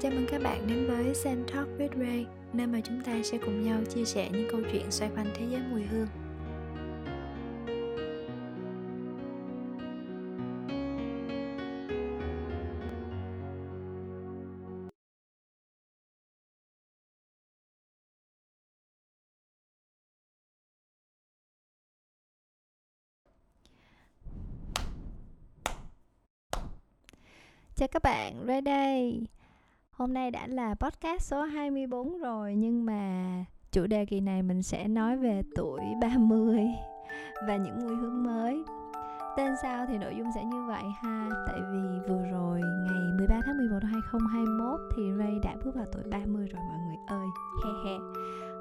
Chào mừng các bạn đến với Sen Talk with Ray, nơi mà chúng ta sẽ cùng nhau chia sẻ những câu chuyện xoay quanh thế giới mùi hương. Chào các bạn, Ray đây. Hôm nay đã là podcast số 24 rồi nhưng mà chủ đề kỳ này mình sẽ nói về tuổi 30 và những mùi hướng mới. Tên sao thì nội dung sẽ như vậy ha? Tại vì vừa rồi ngày 13 tháng 11 năm 2021 thì Ray đã bước vào tuổi 30 rồi mọi người ơi. He he.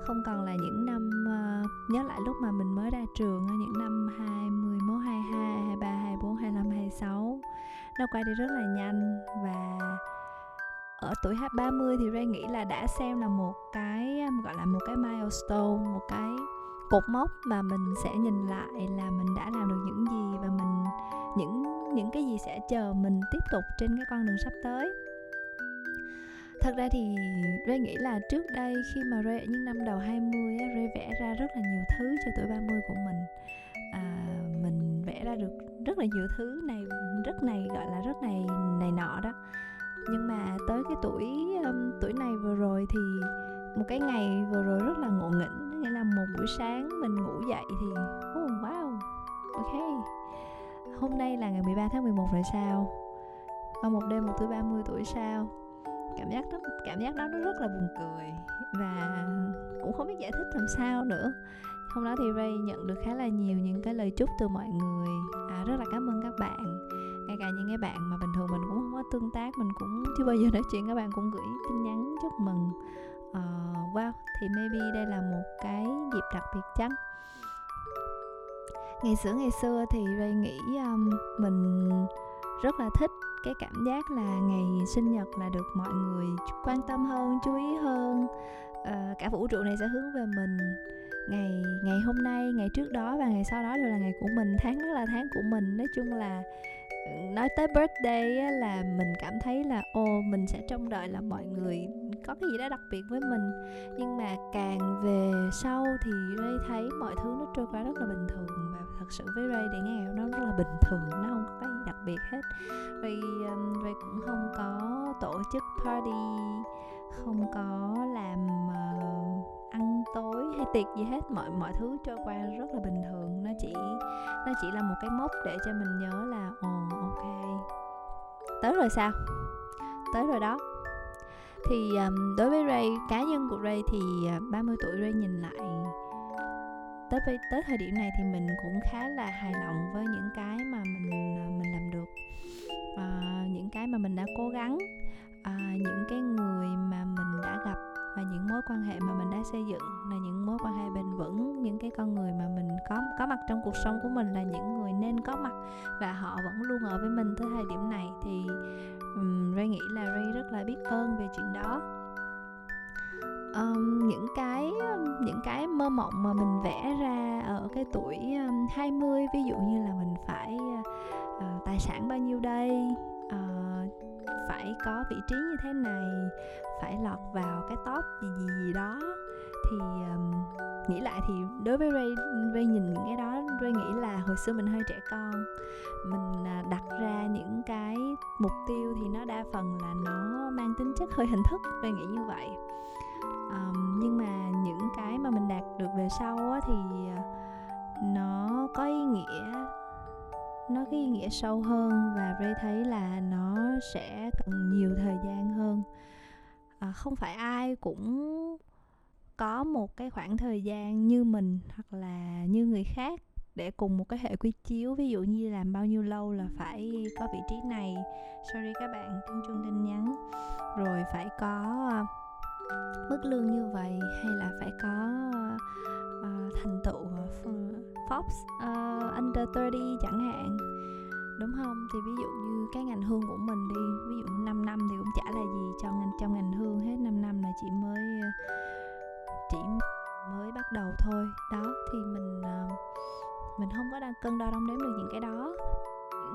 Không còn là những năm uh, Nhớ lại lúc mà mình mới ra trường Những năm 21, 22, 23, 24, 25, 26 Nó qua đi rất là nhanh Và ở tuổi 30 thì Ray nghĩ là đã xem là một cái um, gọi là một cái milestone một cái cột mốc mà mình sẽ nhìn lại là mình đã làm được những gì và mình những những cái gì sẽ chờ mình tiếp tục trên cái con đường sắp tới. Thật ra thì Ray nghĩ là trước đây khi mà Ray ở những năm đầu 20 á, Ray vẽ ra rất là nhiều thứ cho tuổi 30 của mình. À, mình vẽ ra được rất là nhiều thứ này rất này gọi là rất này này nọ đó nhưng mà tới cái tuổi um, tuổi này vừa rồi thì một cái ngày vừa rồi rất là ngộ nghĩnh nghĩa là một buổi sáng mình ngủ dậy thì oh wow ok. Hôm nay là ngày 13 tháng 11 rồi sao? Qua một đêm một tuổi 30 tuổi sao? Cảm giác đó cảm giác đó nó rất là buồn cười và cũng không biết giải thích làm sao nữa. Hôm đó thì Ray nhận được khá là nhiều những cái lời chúc từ mọi người. À, rất là cảm ơn các bạn ngay cả những cái bạn mà bình thường mình cũng không có tương tác mình cũng chưa bao giờ nói chuyện các bạn cũng gửi tin nhắn chúc mừng. Uh, wow thì maybe đây là một cái dịp đặc biệt chăng? Ngày xưa ngày xưa thì Ray nghĩ um, mình rất là thích cái cảm giác là ngày sinh nhật là được mọi người quan tâm hơn chú ý hơn. Uh, cả vũ trụ này sẽ hướng về mình. Ngày ngày hôm nay ngày trước đó và ngày sau đó đều là ngày của mình tháng đó là tháng của mình. Nói chung là nói tới birthday á, là mình cảm thấy là ô mình sẽ trông đợi là mọi người có cái gì đó đặc biệt với mình. Nhưng mà càng về sau thì Ray thấy mọi thứ nó trôi qua rất là bình thường. Và thật sự với Ray thì nghe nó rất là bình thường nó không có cái gì đặc biệt hết. Ray um, Ray cũng không có tổ chức party không có làm uh, tối hay tiệc gì hết mọi mọi thứ trôi qua rất là bình thường. Nó chỉ nó chỉ là một cái mốc để cho mình nhớ là ồ ok tới rồi sao? Tới rồi đó. Thì um, đối với Ray cá nhân của Ray thì ờ, uh, 30 tuổi Ray nhìn lại tới tới thời điểm này thì mình cũng khá là hài lòng với những cái mà mình ờ, mình làm được. Uh, những cái mà mình đã cố gắng xây dựng là những mối quan hệ bền vững những cái con người mà mình có có mặt trong cuộc sống của mình là những người nên có mặt và họ vẫn luôn ở với mình tới thời điểm này. Thì um, Ray nghĩ là Ray rất là biết ơn về chuyện đó. Um, những cái những cái mơ mộng mà mình vẽ ra ở cái tuổi um, 20 ví dụ như là mình phải uh, tài sản bao nhiêu đây uh, phải có vị trí như thế này phải lọt vào cái top gì gì gì đó thì um, nghĩ lại thì đối với Ray Ray nhìn những cái đó Ray nghĩ là hồi xưa mình hơi trẻ con. Mình à, đặt ra những cái mục tiêu thì nó đa phần là nó mang tính chất hơi hình thức Ray nghĩ như vậy. Um, nhưng mà những cái mà mình đạt được về sau á, thì à, nó có ý nghĩa nó có ý nghĩa sâu hơn và Ray thấy là nó sẽ cần nhiều thời gian hơn. À, không phải ai cũng có một cái khoảng thời gian như mình hoặc là như người khác để cùng một cái hệ quy chiếu ví dụ như làm bao nhiêu lâu là phải có vị trí này. Sorry các bạn tiếng chuông tin nhắn. Rồi phải có ờ, mức lương như vậy hay là phải có uh, thành tựu ờ, Forbes uh, under 30 chẳng hạn. Đúng không? Thì ví dụ như cái ngành hương của mình đi ví dụ 5 năm thì cũng chả là gì cho ngành trong ngành hương hết. 5 năm là chị mới chỉ mới bắt đầu thôi. Đó thì mình uh, mình không có đang cân đo đong đếm được những cái đó.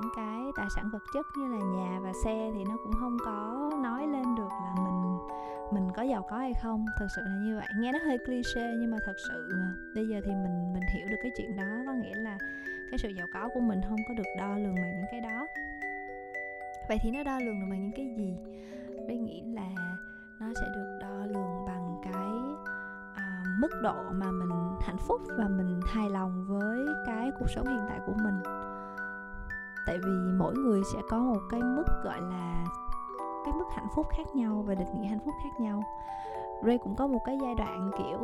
Những cái tài sản vật chất như là nhà và xe thì nó cũng không có nói lên được là mình mình có giàu có hay không. Thật sự là như vậy. Nghe nó hơi cliché nhưng mà thật sự bây giờ thì mình mình hiểu được cái chuyện đó. Có nghĩa là cái sự giàu có của mình không có được đo lường bằng những cái đó. Vậy thì nó đo lường được bằng những cái gì? Tôi nghĩ là nó sẽ được mức độ mà mình hạnh phúc và mình hài lòng với cái cuộc sống hiện tại của mình. Tại vì mỗi người sẽ có một cái mức gọi là cái mức hạnh phúc khác nhau và định nghĩa hạnh phúc khác nhau. Ray cũng có một cái giai đoạn kiểu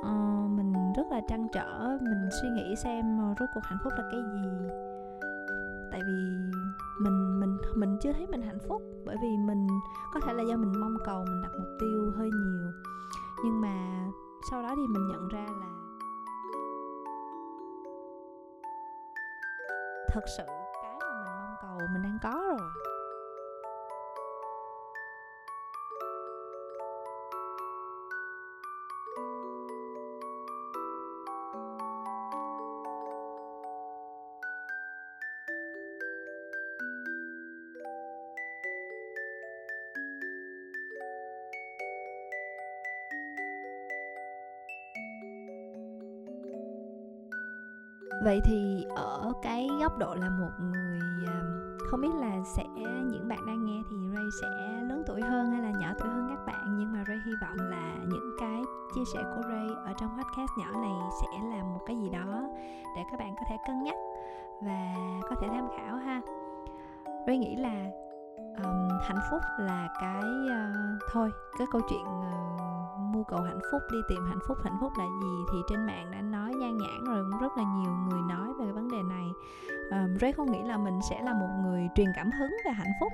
uh, mình rất là trăn trở mình suy nghĩ xem uh, rốt cuộc hạnh phúc là cái gì. Tại vì mình mình mình chưa thấy mình hạnh phúc bởi vì mình có thể là do mình mong cầu mình đặt mục tiêu hơi nhiều. Nhưng mà sau đó thì mình nhận ra là thật sự cái mà mình mong cầu, mình đang có vậy thì ở cái góc độ là một người à, không biết là sẽ những bạn đang nghe thì Ray sẽ lớn tuổi hơn hay là nhỏ tuổi hơn các bạn nhưng mà Ray hy vọng là những cái chia sẻ của Ray ở trong podcast nhỏ này sẽ là một cái gì đó để các bạn có thể cân nhắc và có thể tham khảo ha. Ray nghĩ là um, hạnh phúc là cái uh, thôi cái câu chuyện uh, mưu cầu hạnh phúc đi tìm hạnh phúc hạnh phúc là gì thì trên mạng đã nói nhan nhản rồi cũng rất là nhiều người nói về cái vấn đề này. Um, Ray không nghĩ là mình sẽ là một người truyền cảm hứng về hạnh phúc.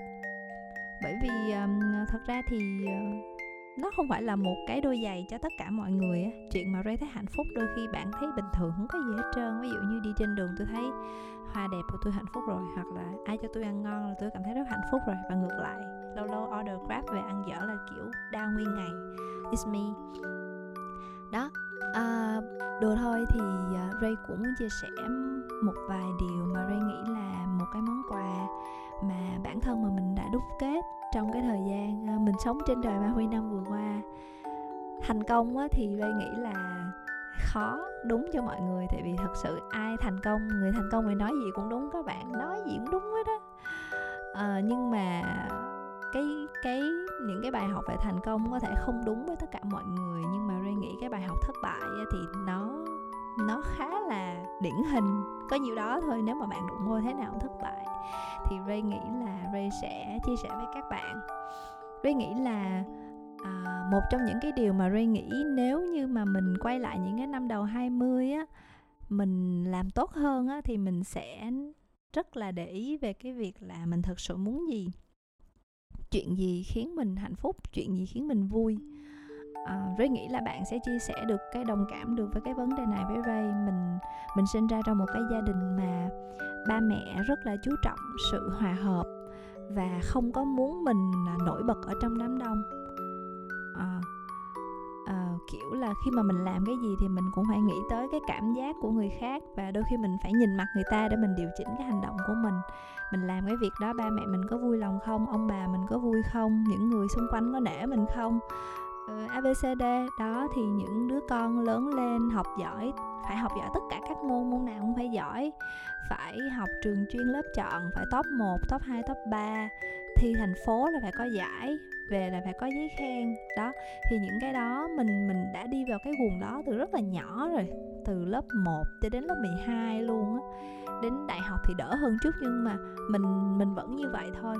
Bởi vì um, thật ra thì uh, nó không phải là một cái đôi giày cho tất cả mọi người á. Chuyện mà Ray thấy hạnh phúc đôi khi bạn thấy bình thường không có gì hết trơn. Ví dụ như đi trên đường tôi thấy hoa đẹp và tôi hạnh phúc rồi hoặc là ai cho tôi ăn ngon là tôi cảm thấy rất hạnh phúc rồi. Và ngược lại lâu lâu order grab về ăn dở là kiểu đau nguyên ngày. It's me. Đó đùa thôi thì à, Ray cũng muốn chia sẻ một vài điều mà Ray nghĩ là một cái món quà mà bản thân mà mình đã đúc kết trong cái thời gian à, mình sống trên đời 30 năm vừa qua. Thành công á, thì Ray nghĩ là khó đúng cho mọi người tại vì thật sự ai thành công người thành công thì nói gì cũng đúng các bạn nói gì cũng đúng hết á. À, nhưng mà cái cái những cái bài học về thành công có thể không đúng với tất cả mọi người nhưng mà Ray nghĩ cái bài học thất bại thì nó nó khá là điển hình. Có nhiều đó thôi nếu mà bạn đụng vô thế nào thất bại thì Ray nghĩ là Ray sẽ chia sẻ với các bạn. Ray nghĩ là à, một trong những cái điều mà Ray nghĩ nếu như mà mình quay lại những cái năm đầu 20 á mình làm tốt hơn á thì mình sẽ rất là để ý về cái việc là mình thực sự muốn gì chuyện gì khiến mình hạnh phúc chuyện gì khiến mình vui? À, Ray nghĩ là bạn sẽ chia sẻ được cái đồng cảm được với cái vấn đề này với Ray. Mình mình sinh ra trong một cái gia đình mà ba mẹ rất là chú trọng sự hòa hợp và không có muốn mình nổi bật ở trong đám đông. À, à, kiểu là khi mà mình làm cái gì thì mình cũng phải nghĩ tới cái cảm giác của người khác và đôi khi mình phải nhìn mặt người ta để mình điều chỉnh cái hành động của mình. Mình làm cái việc đó ba mẹ mình có vui lòng không? Ông bà mình có vui không? Những người xung quanh có nể mình không? Ờ, Abcd đó thì những đứa con lớn lên học giỏi phải học giỏi tất cả các môn môn nào cũng phải giỏi. Phải học trường chuyên lớp chọn phải top 1, top 2, top 3 thi thành phố là phải có giải về là phải có giấy khen. Đó thì những cái đó mình mình đã đi vào cái guồng đó từ rất là nhỏ rồi từ lớp 1 cho đến lớp 12 luôn á. Đến đại học thì đỡ hơn chút nhưng mà mình mình vẫn như vậy thôi.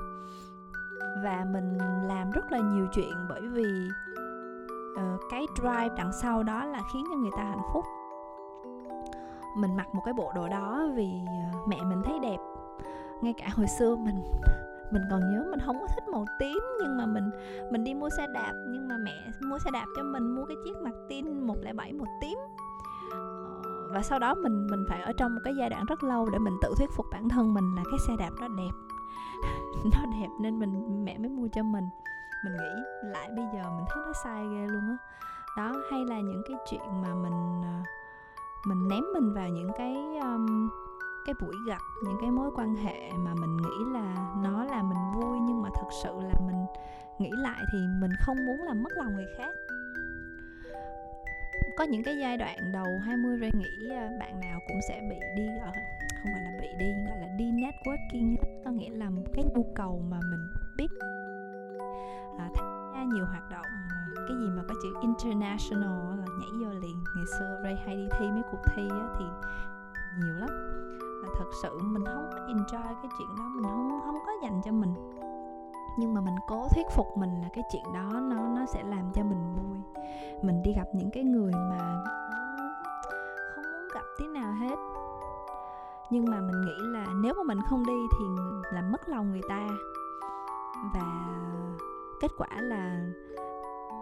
Và mình làm rất là nhiều chuyện bởi vì uh, cái drive đằng sau đó là khiến cho người ta hạnh phúc. Mình mặc một cái bộ đồ đó vì uh, mẹ mình thấy đẹp. Ngay cả hồi xưa mình mình còn nhớ mình không có thích màu tím nhưng mà mình mình đi mua xe đạp nhưng mà mẹ mua xe đạp cho mình mua cái chiếc mặt tin 107 màu tím. Ờ, và sau đó mình mình phải ở trong một cái giai đoạn rất lâu để mình tự thuyết phục bản thân mình là cái xe đạp đó đẹp. Nó đẹp nên mình mẹ mới mua cho mình. Mình nghĩ lại bây giờ mình thấy nó sai ghê luôn á. Đó. đó hay là những cái chuyện mà mình ờ, mình ném mình vào những cái um, cái buổi gặp những cái mối quan hệ mà mình nghĩ là nó là mình vui nhưng mà thật sự là mình nghĩ lại thì mình không muốn làm mất lòng người khác. Có những cái giai đoạn đầu 20 rồi nghĩ à, bạn nào cũng sẽ bị đi ở không phải là bị đi gọi là đi networking. Có nghĩa là cái nhu cầu mà mình biết à, tham gia nhiều hoạt động à, cái gì mà có chữ international là nhảy vô liền. Ngày xưa Ray hay đi thi mấy cuộc thi á, thì nhiều lắm thật sự mình không có enjoy cái chuyện đó, mình không không có dành cho mình. Nhưng mà mình cố thuyết phục mình là cái chuyện đó nó nó sẽ làm cho mình vui. Mình đi gặp những cái người mà không muốn gặp tí nào hết. Nhưng mà mình nghĩ là nếu mà mình không đi thì làm mất lòng người ta. Và kết quả là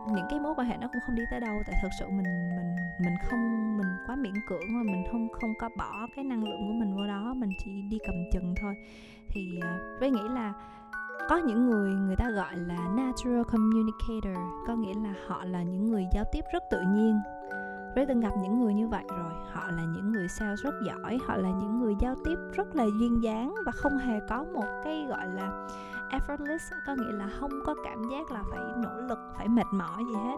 những cái mối quan hệ nó cũng không đi tới đâu, tại thực sự mình mình mình không, mình quá miễn cưỡng mà mình không không có bỏ cái năng lượng của mình vô đó, mình chỉ đi cầm chừng thôi. Thì à, với nghĩ là có những người người ta gọi là natural communicator, có nghĩa là họ là những người giao tiếp rất tự nhiên. Ray từng gặp những người như vậy rồi, Họ là những người sales rất giỏi, Họ là những người giao tiếp rất là duyên dáng Và không hề có một cái, gọi là effortless Có nghĩa là không có cảm giác là phải nỗ lực, phải mệt mỏi gì hết.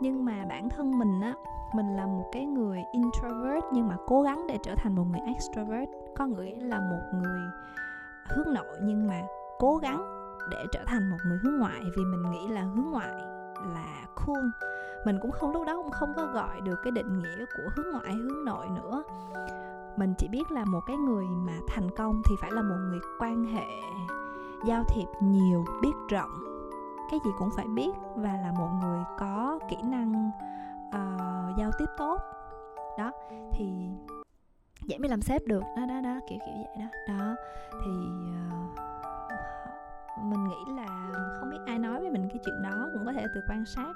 Nhưng mà bản thân mình á Mình là một cái người introvert Nhưng mà cố gắng để trở thành một người extrovert Có nghĩa là một người hướng nội Nhưng mà cố gắng để trở thành một người hướng ngoại vì mình nghĩ là hướng ngoại là cool. Mình cũng không lúc đó cũng không có gọi được cái định nghĩa của hướng ngoại hướng nội nữa. Mình chỉ biết là một cái người mà thành công thì phải là một người quan hệ giao thiệp nhiều biết rộng. Cái gì cũng phải biết và là một người có kỹ năng uh, giao tiếp tốt. Đó thì dễ mới làm sếp được. Đó đó đó kiểu kiểu vậy đó. Đó thì uh, mình nghĩ là không biết ai nói với mình cái chuyện đó cũng có thể từ quan sát.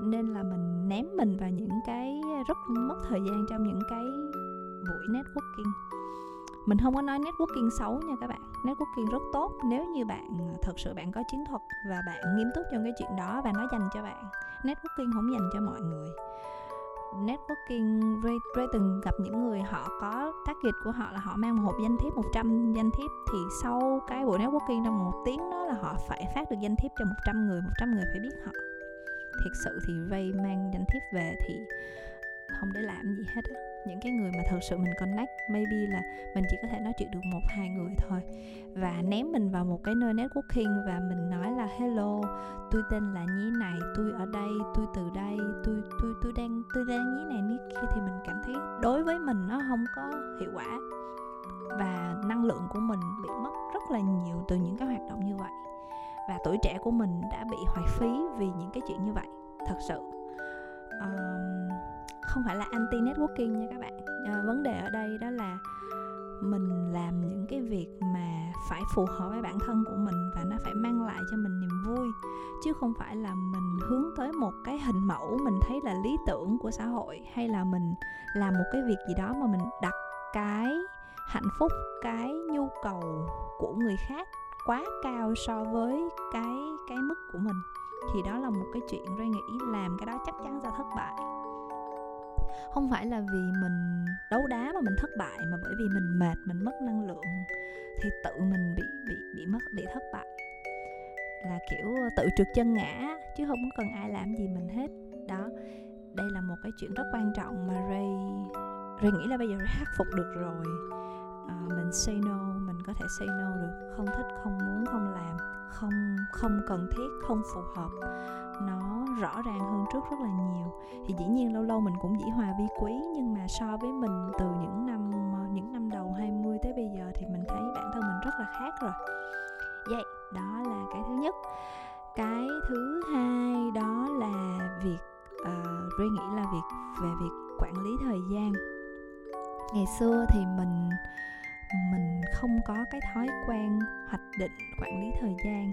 Nên là mình ném mình vào những cái rất mất thời gian trong những cái buổi networking mình không có nói networking xấu nha các bạn. Networking rất tốt nếu như bạn à, thật sự bạn có chiến thuật và bạn nghiêm túc trong cái chuyện đó và nó dành cho bạn. Networking không dành cho mọi người. Networking Ray, Ray từng gặp những người họ có target của họ là họ mang một hộp danh thiếp 100 danh thiếp thì sau cái buổi networking trong một tiếng đó là họ phải phát được danh thiếp cho 100 người 100 người phải biết họ. Thiệt sự thì Ray mang danh thiếp về thì không để làm gì hết á những cái người mà thật sự mình connect maybe là mình chỉ có thể nói chuyện được một hai người thôi. Và ném mình vào một cái nơi networking và mình nói là hello tôi tên là như này tôi ở đây tôi từ đây tôi tôi tôi đang tôi đang như này như kia. Thì mình cảm thấy đối với mình nó không có hiệu quả. Và năng lượng của mình bị mất rất là nhiều từ những cái hoạt động như vậy. Và tuổi trẻ của mình đã bị hoài phí vì những cái chuyện như vậy thật sự. Um, không phải là anti networking nha các bạn. À, vấn đề ở đây đó là mình làm những cái việc mà phải phù hợp với bản thân của mình và nó phải mang lại cho mình niềm vui chứ không phải là mình hướng tới một cái hình mẫu mình thấy là lý tưởng của xã hội hay là mình làm một cái việc gì đó mà mình đặt cái hạnh phúc cái nhu cầu của người khác quá cao so với cái cái mức của mình. Thì đó là một cái chuyện Ray nghĩ làm cái đó chắc chắn sẽ thất bại không phải là vì mình đấu đá mà mình thất bại mà bởi vì mình mệt mình mất năng lượng thì tự mình bị bị bị mất bị thất bại. Là kiểu ờ, tự trượt chân ngã chứ không cần ai làm gì mình hết. Đó đây là một cái chuyện rất quan trọng mà Ray Ray nghĩ là bây giờ Ray khắc phục được rồi. À, mình say no có thể say no được. Không thích không muốn không làm không không cần thiết không phù hợp. Nó rõ ràng hơn trước rất là nhiều. Thì dĩ nhiên lâu lâu mình cũng dĩ hòa vi quý nhưng mà so với mình từ những năm ờ, những năm đầu 20 tới bây giờ thì mình thấy bản thân mình rất là khác rồi. Vậy đó là cái thứ nhất. Cái thứ hai đó là việc ờ, uh, Ray nghĩ là việc về việc quản lý thời gian. Ngày xưa thì mình mình không có cái thói quen hoạch định, quản lý thời gian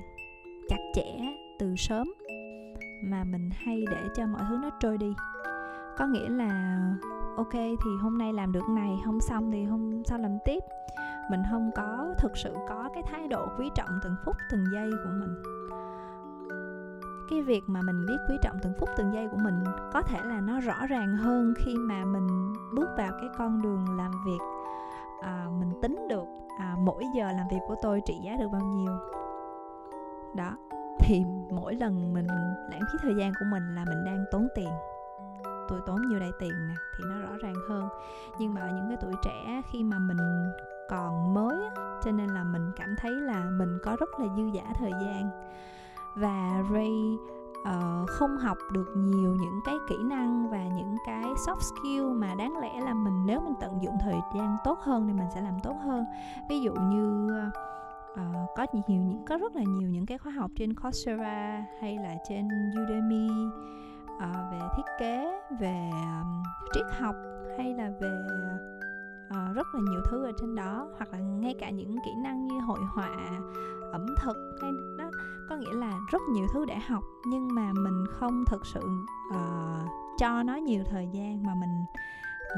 chặt chẽ từ sớm, mà mình hay để cho mọi thứ nó trôi đi. Có nghĩa là, ok, thì hôm nay làm được này không xong thì hôm sau làm tiếp. Mình không có thực sự có cái thái độ quý trọng từng phút, từng giây của mình. Cái việc mà mình biết quý trọng từng phút, từng giây của mình có thể là nó rõ ràng hơn khi mà mình bước vào cái con đường làm việc à, mình tính được à, mỗi giờ làm việc của tôi trị giá được bao nhiêu. Đó thì mỗi lần mình lãng phí thời gian của mình là mình đang tốn tiền. Tôi tốn nhiều đây tiền nè thì nó rõ ràng hơn. Nhưng mà ở những cái tuổi trẻ khi mà mình còn mới cho nên là mình cảm thấy là mình có rất là dư giả thời gian. Và Ray uh, không học được nhiều những cái kỹ năng và những cái soft skill mà đáng lẽ là mình nếu mình tận dụng thời gian tốt hơn thì mình sẽ làm tốt hơn. Ví dụ như uh, có nhiều những có rất là nhiều những cái khóa học trên Coursera hay là trên Udemy uh, về thiết kế về um, triết học hay là về uh, rất là nhiều thứ ở trên đó. Hoặc là ngay cả những kỹ năng như hội họa ẩm thực hay có nghĩa là rất nhiều thứ để học nhưng mà mình không thực sự uh, cho nó nhiều thời gian mà mình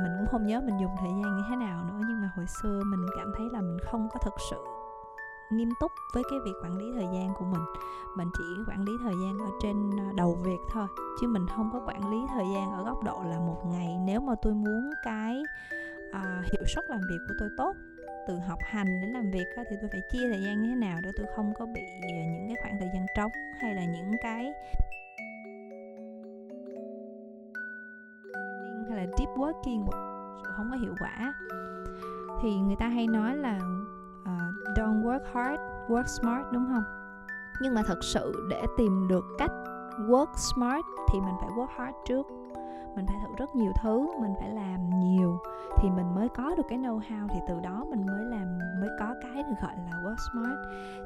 mình cũng không nhớ mình dùng thời gian như thế nào nữa. Nhưng mà hồi xưa mình cảm thấy là mình không có thực sự nghiêm túc với cái việc quản lý thời gian của mình. Mình chỉ quản lý thời gian ở trên ờ, đầu việc thôi chứ mình không có quản lý thời gian ở góc độ là một ngày nếu mà tôi muốn cái uh, hiệu suất làm việc của tôi tốt từ học hành đến làm việc thì tôi phải chia thời gian như thế nào để tôi không có bị à, những cái khoảng thời gian trống hay là những cái hay là deep working sự không có hiệu quả. Thì người ta hay nói là uh, don't work hard work smart đúng không? Nhưng mà thật sự để tìm được cách work smart thì mình phải work hard trước mình phải thử rất nhiều thứ, mình phải làm nhiều thì mình mới có được cái know how thì từ đó mình mới làm, mới có cái được gọi là work smart.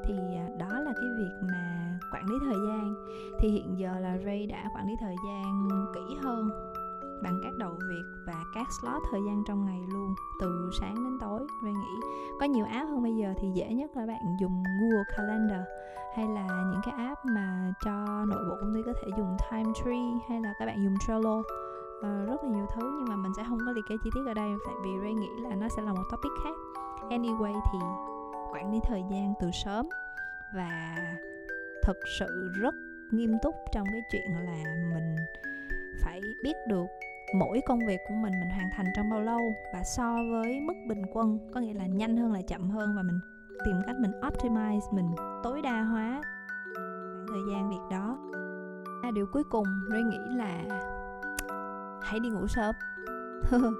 Thì à, đó là cái việc mà quản lý thời gian. Thì hiện giờ là Ray đã quản lý thời gian kỹ hơn bằng các đầu việc và các slot thời gian trong ngày luôn, từ sáng đến tối. Ray nghĩ có nhiều app hơn bây giờ thì dễ nhất là bạn dùng Google Calendar hay là những cái app mà cho nội bộ công ty có thể dùng Time Tree hay là các bạn dùng Trello uh, rất là nhiều thứ nhưng mà mình sẽ không có liệt kê chi tiết ở đây tại vì Ray nghĩ là nó sẽ là một topic khác. Anyway thì quản lý thời gian từ sớm và thật sự rất nghiêm túc trong cái chuyện là mình phải biết được mỗi công việc của mình mình hoàn thành trong bao lâu và so với mức bình quân có nghĩa là nhanh hơn là chậm hơn và mình tìm cách mình optimize mình tối đa hóa thời gian việc đó. Điều cuối cùng Ray nghĩ là hãy đi ngủ sớm.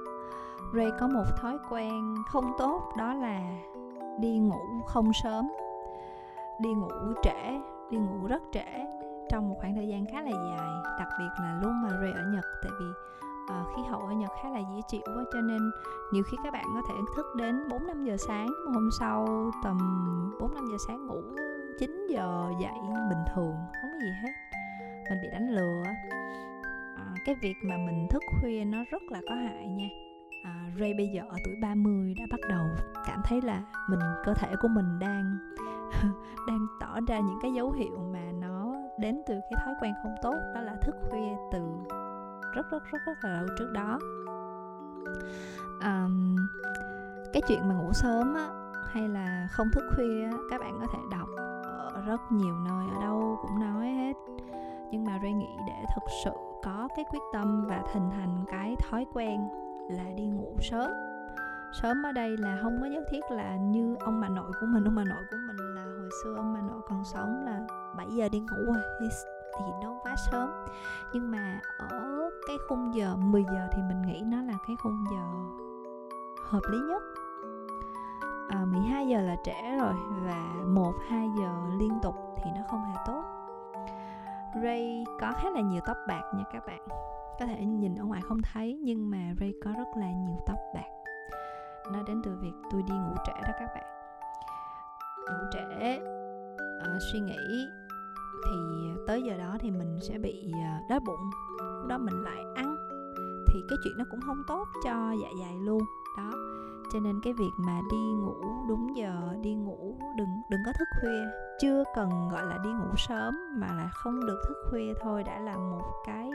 Ray có một thói quen không tốt đó là đi ngủ không sớm. Đi ngủ trễ đi ngủ rất trễ trong một khoảng thời gian khá là dài đặc biệt là lúc mà Ray ở Nhật tại vì à, khí hậu ở Nhật khá là dễ chịu quá cho nên nhiều khi các bạn có thể thức đến 4 5 giờ sáng hôm sau tầm 4 5 giờ sáng ngủ 9 giờ dậy bình thường không có gì hết. Mình bị đánh lừa à, cái việc mà mình thức khuya nó rất là có hại nha. À, Ray bây giờ ở tuổi 30 đã bắt đầu cảm thấy là mình cơ thể của mình đang đang tỏ ra những cái dấu hiệu mà nó đến từ cái thói quen không tốt đó là thức khuya từ rất rất rất rất là lâu trước đó. Um, cái chuyện mà ngủ sớm á hay là không thức khuya á, các bạn có thể đọc ở rất nhiều nơi ở đâu cũng nói hết. Nhưng mà Ray nghĩ để thực sự có cái quyết tâm và hình thành cái thói quen là đi ngủ sớm. Sớm ở đây là không có nhất thiết là như ông bà nội của mình ông bà nội của mình là hồi xưa ông bà nội còn sống là 7 giờ đi ngủ rồi thì, nó quá sớm. Nhưng mà ở cái khung giờ 10 giờ thì mình nghĩ nó là cái khung giờ hợp lý nhất. À, 12 giờ là trễ rồi và 1 2 giờ liên tục thì nó không hề tốt. Ray có khá là nhiều tóc bạc nha các bạn. Có thể nhìn ở ngoài không thấy nhưng mà Ray có rất là nhiều tóc bạc. Nó đến từ việc tôi đi ngủ trễ đó các bạn. Ngủ trễ uh, suy nghĩ thì tới giờ đó thì mình sẽ bị uh, đói bụng. Lúc đó mình lại ăn thì cái chuyện nó cũng không tốt cho dạ dày luôn. Đó cho nên cái việc mà đi ngủ đúng giờ đi ngủ đừng đừng có thức khuya. Chưa cần gọi là đi ngủ sớm mà là không được thức khuya thôi đã là một cái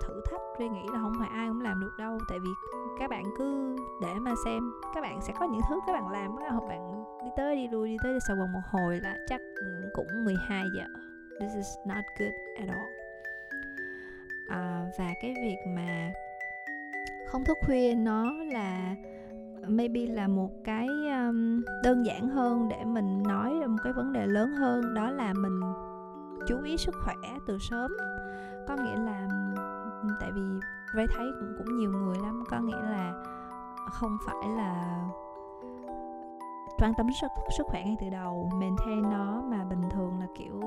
thử thách suy nghĩ là không phải ai cũng làm được đâu. Tại vì các bạn cứ để mà xem các bạn sẽ có những thứ các bạn làm hoặc bạn đi tới đi lui đi tới đi sau vòng một hồi là chắc cũng 12 giờ. This is not good at all. À, và cái việc mà không thức khuya nó là maybe là một cái um, đơn giản hơn để mình nói một cái vấn đề lớn hơn đó là mình chú ý sức khỏe từ sớm. Có nghĩa là tại vì Ray thấy cũng cũng nhiều người lắm có nghĩa là không phải là quan tâm sức sức khỏe ngay từ đầu maintain nó mà bình thường là kiểu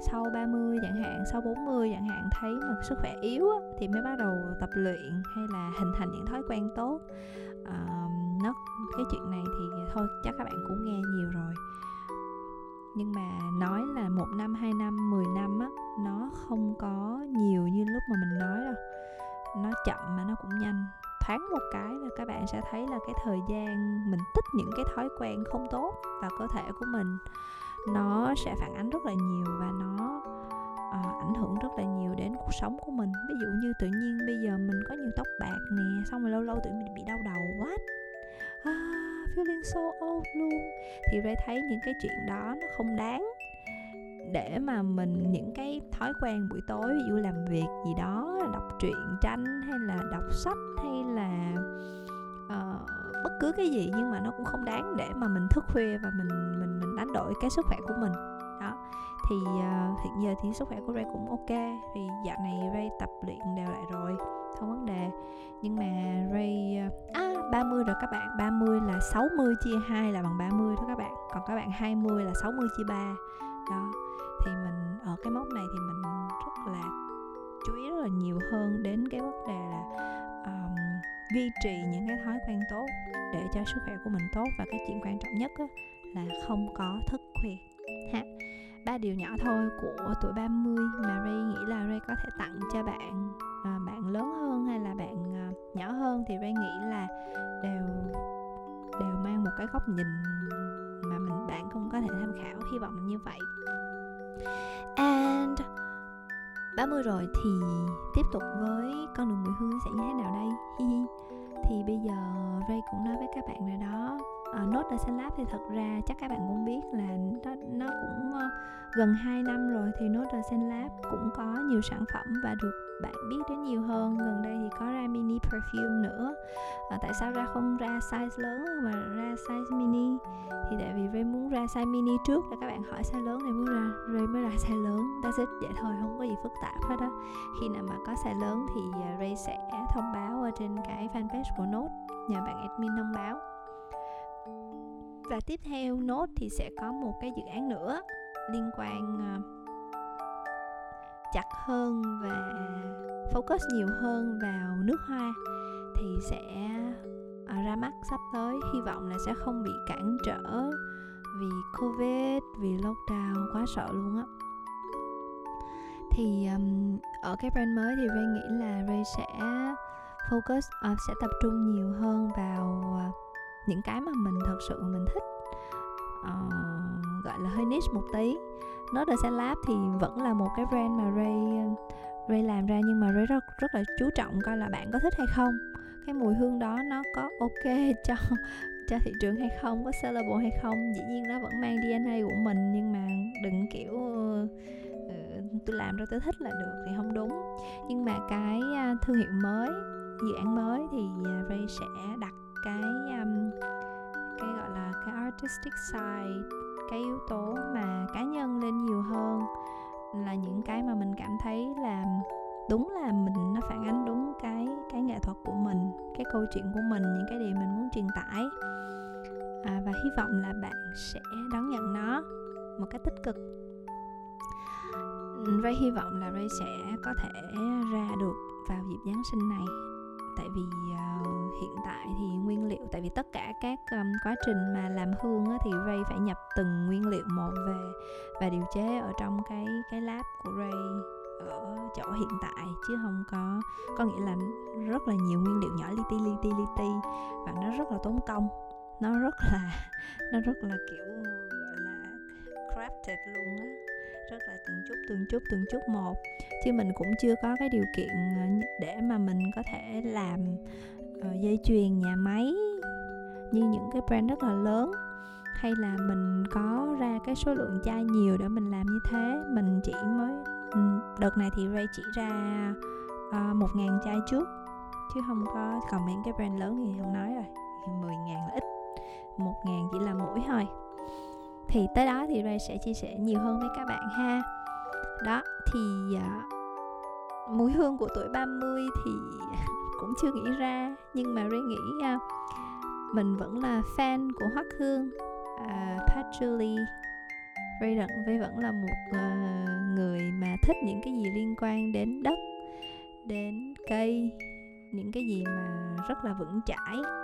sau 30 chẳng hạn, sau 40 chẳng hạn thấy mà sức khỏe yếu á, thì mới bắt đầu tập luyện hay là hình thành những thói quen tốt. À, nó cái chuyện này thì thôi chắc các bạn cũng nghe nhiều rồi. Nhưng mà nói là một năm, hai năm, 10 năm á, nó không có nhiều như lúc mà mình nói đâu. Nó chậm mà nó cũng nhanh thoáng một cái là các bạn sẽ thấy là cái thời gian mình tích những cái thói quen không tốt vào cơ thể của mình nó sẽ phản ánh rất là nhiều và nó uh, ảnh hưởng rất là nhiều đến cuộc sống của mình. Ví dụ như tự nhiên bây giờ mình có nhiều tóc bạc nè xong rồi lâu lâu tự mình bị đau đầu quá. Ah, feeling so old luôn. Thì Ray thấy những cái chuyện đó nó không đáng để mà mình những cái thói quen buổi tối ví dụ làm việc gì đó đọc truyện tranh hay là đọc sách hay là uh, bất cứ cái gì nhưng mà nó cũng không đáng để mà mình thức khuya và mình mình mình đánh đổi cái sức khỏe của mình. Đó thì uh, hiện giờ thì sức khỏe của Ray cũng ok thì dạo này Ray tập luyện đều lại rồi không vấn đề. Nhưng mà Ray ờ, à 30 rồi các bạn 30 là 60 chia 2 là bằng 30 đó các bạn còn các bạn 20 là 60 chia 3 đó thì mình ở cái mốc này thì mình rất là chú ý rất là nhiều hơn đến cái vấn đề là um, duy trì những cái thói quen tốt để cho sức khỏe của mình tốt. Và cái chuyện quan trọng nhất á, là không có thức khuya ha. Ba điều nhỏ thôi của tuổi 30 mà Ray nghĩ là Ray có thể tặng cho bạn à, bạn lớn hơn hay là bạn à, nhỏ hơn thì Ray nghĩ là đều đều mang một cái góc nhìn mà mình bạn cũng có thể tham khảo hy vọng như vậy and 30 rồi thì tiếp tục với con đường mùi hương sẽ như thế nào đây? Thì bây giờ Ray cũng nói với các bạn rồi đó uh, Nốt ở Xanh Lab thì thật ra chắc các bạn cũng biết là nó, nó cũng uh, gần 2 năm rồi thì Nốt ở Xanh Lab cũng có nhiều sản phẩm và được bạn biết đến nhiều hơn. Gần đây thì có ra mini perfume nữa. À, tại sao ra không ra size lớn mà ra size mini? Thì tại vì Ray muốn ra size mini trước để các bạn hỏi size lớn thì muốn ra Ray mới ra size lớn. Ta it vậy thôi không có gì phức tạp hết á. Khi nào mà có size lớn thì Ray sẽ thông báo ở trên cái fanpage của Nốt nhờ bạn admin thông báo và tiếp theo nốt thì sẽ có một cái dự án nữa liên quan ờ, chặt hơn và focus nhiều hơn vào nước hoa thì sẽ ờ, ra mắt sắp tới. Hy vọng là sẽ không bị cản trở vì covid vì lockdown quá sợ luôn á. Thì um, ở cái brand mới thì Ray nghĩ là Ray sẽ focus uh, sẽ tập trung nhiều hơn vào uh, những cái mà mình thật sự mình thích. Uh, gọi là hơi niche một tí. Nó The Lab thì vẫn là một cái brand mà Ray Ray làm ra nhưng mà Ray rất rất là chú trọng coi là bạn có thích hay không. Cái mùi hương đó nó có ok cho cho thị trường hay không có sellable hay không. Dĩ nhiên nó vẫn mang DNA của mình nhưng mà đừng kiểu uh, tôi làm ra tôi thích là được thì không đúng. Nhưng mà cái à, thương hiệu mới dự án mới thì à, Ray sẽ đặt cái um, cái gọi là cái artistic side cái yếu tố mà cá nhân lên nhiều hơn là những cái mà mình cảm thấy là đúng là mình nó phản ánh đúng cái cái nghệ thuật của mình cái câu chuyện của mình những cái điều mình muốn truyền tải. À, và hy vọng là bạn sẽ đón nhận nó một cách tích cực. Ray hy vọng là Ray sẽ có thể ra được vào dịp Giáng sinh này tại vì uh, hiện tại thì nguyên liệu tại vì tất cả các um, quá trình mà làm hương á, thì Ray phải nhập từng nguyên liệu một về và điều chế ở trong cái cái lab của Ray ở chỗ hiện tại chứ không có có nghĩa là rất là nhiều nguyên liệu nhỏ li ti li ti li ti và nó rất là tốn công. Nó rất là nó rất là kiểu gọi là crafted luôn á rất là từng chút từng chút từng chút một. Chứ mình cũng chưa có cái điều kiện ờ, để mà mình có thể làm ờ, dây chuyền nhà máy như những cái brand rất là lớn. Hay là mình có ra cái số lượng chai nhiều để mình làm như thế. Mình chỉ mới ừ, đợt này thì Ray chỉ ra uh, một ngàn chai trước. Chứ không có còn những cái brand lớn thì không nói rồi. 10 ngàn là ít. Một ngàn chỉ là mũi thôi thì tới đó thì Ray sẽ chia sẻ nhiều hơn với các bạn ha. Đó thì uh, mùi hương của tuổi 30 thì cũng chưa nghĩ ra nhưng mà Ray nghĩ uh, mình vẫn là fan của Hoắc Hương. Uh, Patchouli. Ray vẫn Ray vẫn là một uh, người mà thích những cái gì liên quan đến đất đến cây những cái gì mà rất là vững chãi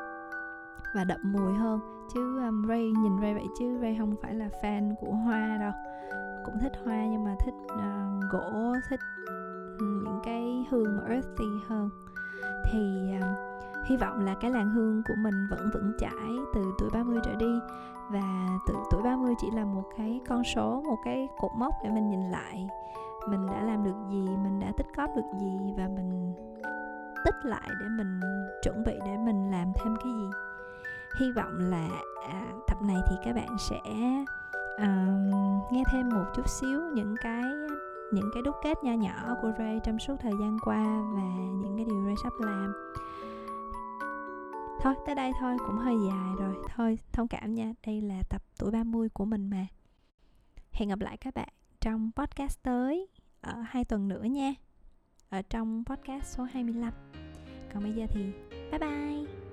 và đậm mùi hơn. Chứ um, Ray nhìn Ray vậy chứ Ray không phải là fan của hoa đâu. Cũng thích hoa nhưng mà thích uh, gỗ thích những cái hương mà earthy hơn. Thì um, hy vọng là cái làn hương của mình vẫn vững chãi từ tuổi 30 trở đi. Và từ tuổi 30 chỉ là một cái con số một cái cột mốc để mình nhìn lại. Mình đã làm được gì mình đã tích cóp được gì và mình tích lại để mình chuẩn bị để mình làm thêm cái gì hy vọng là à, tập này thì các bạn sẽ um, nghe thêm một chút xíu những cái những cái đúc kết nho nhỏ của Ray trong suốt thời gian qua và những cái điều Ray sắp làm. Thôi tới đây thôi cũng hơi dài rồi. Thôi thông cảm nha. Đây là tập tuổi 30 của mình mà. Hẹn gặp lại các bạn trong podcast tới Ở hai tuần nữa nha. Ở trong podcast số 25 Còn bây giờ thì bye bye.